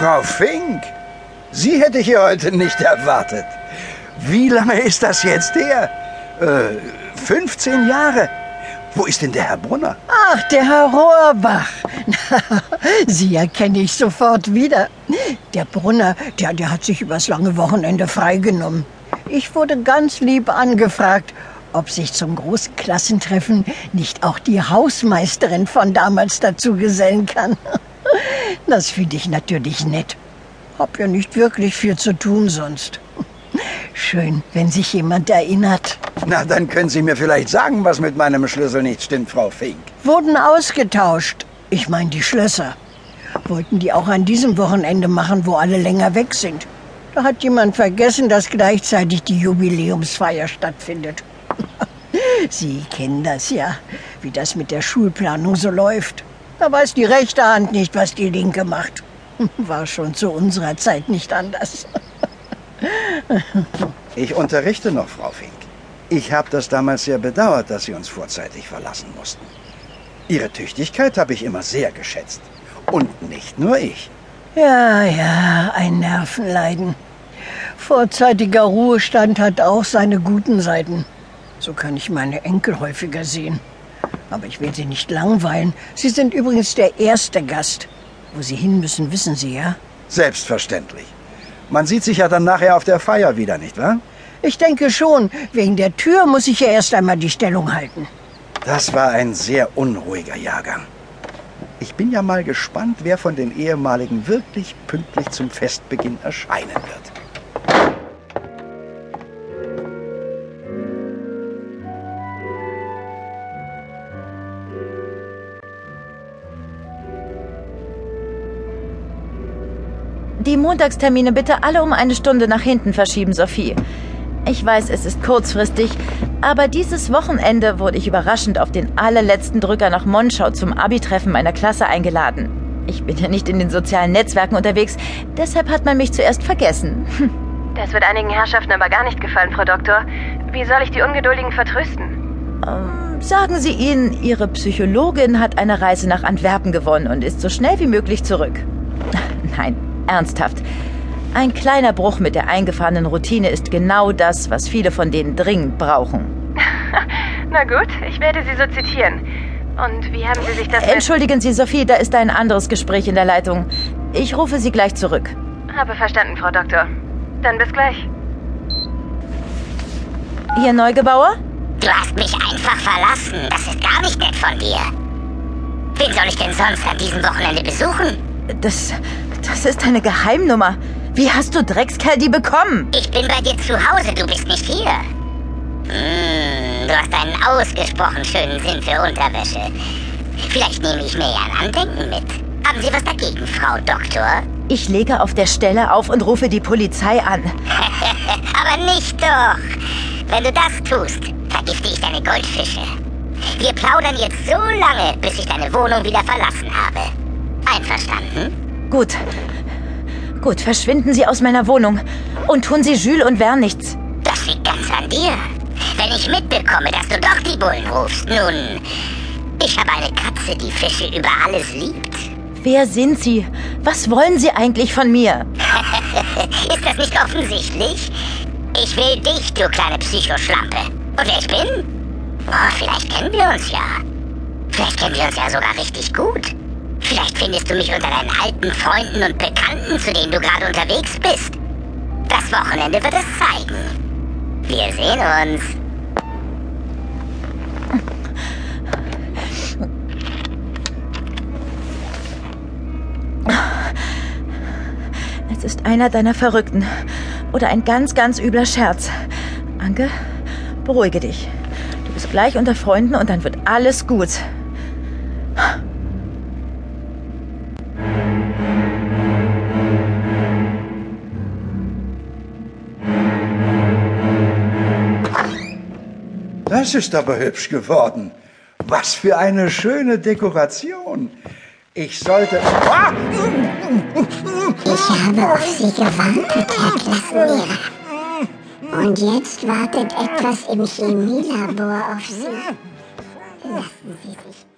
Frau Fink, Sie hätte ich hier heute nicht erwartet. Wie lange ist das jetzt her? Äh, 15 Jahre. Wo ist denn der Herr Brunner? Ach, der Herr Rohrbach. Sie erkenne ich sofort wieder. Der Brunner, der, der hat sich übers lange Wochenende freigenommen. Ich wurde ganz lieb angefragt, ob sich zum großen Klassentreffen nicht auch die Hausmeisterin von damals dazu gesellen kann. Das finde ich natürlich nett. Hab ja nicht wirklich viel zu tun sonst. Schön, wenn sich jemand erinnert. Na, dann können Sie mir vielleicht sagen, was mit meinem Schlüssel nicht stimmt, Frau Fink. Wurden ausgetauscht. Ich meine die Schlösser. Wollten die auch an diesem Wochenende machen, wo alle länger weg sind. Da hat jemand vergessen, dass gleichzeitig die Jubiläumsfeier stattfindet. Sie kennen das ja, wie das mit der Schulplanung so läuft. Da weiß die rechte Hand nicht, was die linke macht. War schon zu unserer Zeit nicht anders. Ich unterrichte noch, Frau Fink. Ich habe das damals sehr bedauert, dass Sie uns vorzeitig verlassen mussten. Ihre Tüchtigkeit habe ich immer sehr geschätzt. Und nicht nur ich. Ja, ja, ein Nervenleiden. Vorzeitiger Ruhestand hat auch seine guten Seiten. So kann ich meine Enkel häufiger sehen. Aber ich will Sie nicht langweilen. Sie sind übrigens der erste Gast. Wo Sie hin müssen, wissen Sie ja? Selbstverständlich. Man sieht sich ja dann nachher auf der Feier wieder, nicht wahr? Ich denke schon. Wegen der Tür muss ich ja erst einmal die Stellung halten. Das war ein sehr unruhiger Jahrgang. Ich bin ja mal gespannt, wer von den ehemaligen wirklich pünktlich zum Festbeginn erscheinen wird. Die Montagstermine bitte alle um eine Stunde nach hinten verschieben, Sophie. Ich weiß, es ist kurzfristig, aber dieses Wochenende wurde ich überraschend auf den allerletzten Drücker nach Monschau zum Abi-Treffen meiner Klasse eingeladen. Ich bin ja nicht in den sozialen Netzwerken unterwegs, deshalb hat man mich zuerst vergessen. Hm. Das wird einigen Herrschaften aber gar nicht gefallen, Frau Doktor. Wie soll ich die Ungeduldigen vertrösten? Ähm, sagen Sie ihnen, Ihre Psychologin hat eine Reise nach Antwerpen gewonnen und ist so schnell wie möglich zurück. Nein, ernsthaft. Ein kleiner Bruch mit der eingefahrenen Routine ist genau das, was viele von denen dringend brauchen. Na gut, ich werde Sie so zitieren. Und wie haben Sie sich das... Entschuldigen Sie, Sophie, da ist ein anderes Gespräch in der Leitung. Ich rufe Sie gleich zurück. Habe verstanden, Frau Doktor. Dann bis gleich. Hier Neugebauer? Du hast mich einfach verlassen. Das ist gar nicht nett von dir. Wen soll ich denn sonst an diesem Wochenende besuchen? Das, das ist eine Geheimnummer. Wie hast du Dreckskerl die bekommen? Ich bin bei dir zu Hause, du bist nicht hier. Hm, du hast einen ausgesprochen schönen Sinn für Unterwäsche. Vielleicht nehme ich mir ja ein Andenken mit. Haben Sie was dagegen, Frau Doktor? Ich lege auf der Stelle auf und rufe die Polizei an. Aber nicht doch. Wenn du das tust, vergifte ich deine Goldfische. Wir plaudern jetzt so lange, bis ich deine Wohnung wieder verlassen habe. Einverstanden? Gut. Gut, verschwinden Sie aus meiner Wohnung und tun Sie Jules und Vern nichts. Das liegt ganz an dir. Wenn ich mitbekomme, dass du doch die Bullen rufst, nun... Ich habe eine Katze, die Fische über alles liebt. Wer sind Sie? Was wollen Sie eigentlich von mir? Ist das nicht offensichtlich? Ich will dich, du kleine Psychoschlampe. Und wer ich bin? Oh, vielleicht kennen wir uns ja. Vielleicht kennen wir uns ja sogar richtig gut. Vielleicht findest du mich unter deinen alten Freunden und Bekannten, zu denen du gerade unterwegs bist. Das Wochenende wird es zeigen. Wir sehen uns. Es ist einer deiner Verrückten. Oder ein ganz, ganz übler Scherz. Anke, beruhige dich. Du bist gleich unter Freunden und dann wird alles gut. Das ist aber hübsch geworden. Was für eine schöne Dekoration. Ich sollte. Ah! Ich habe auf Sie gewartet, Herr Klassenlehrer. Und jetzt wartet etwas im Chemielabor auf Sie. Lassen Sie sich